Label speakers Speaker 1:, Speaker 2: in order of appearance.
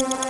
Speaker 1: Bye.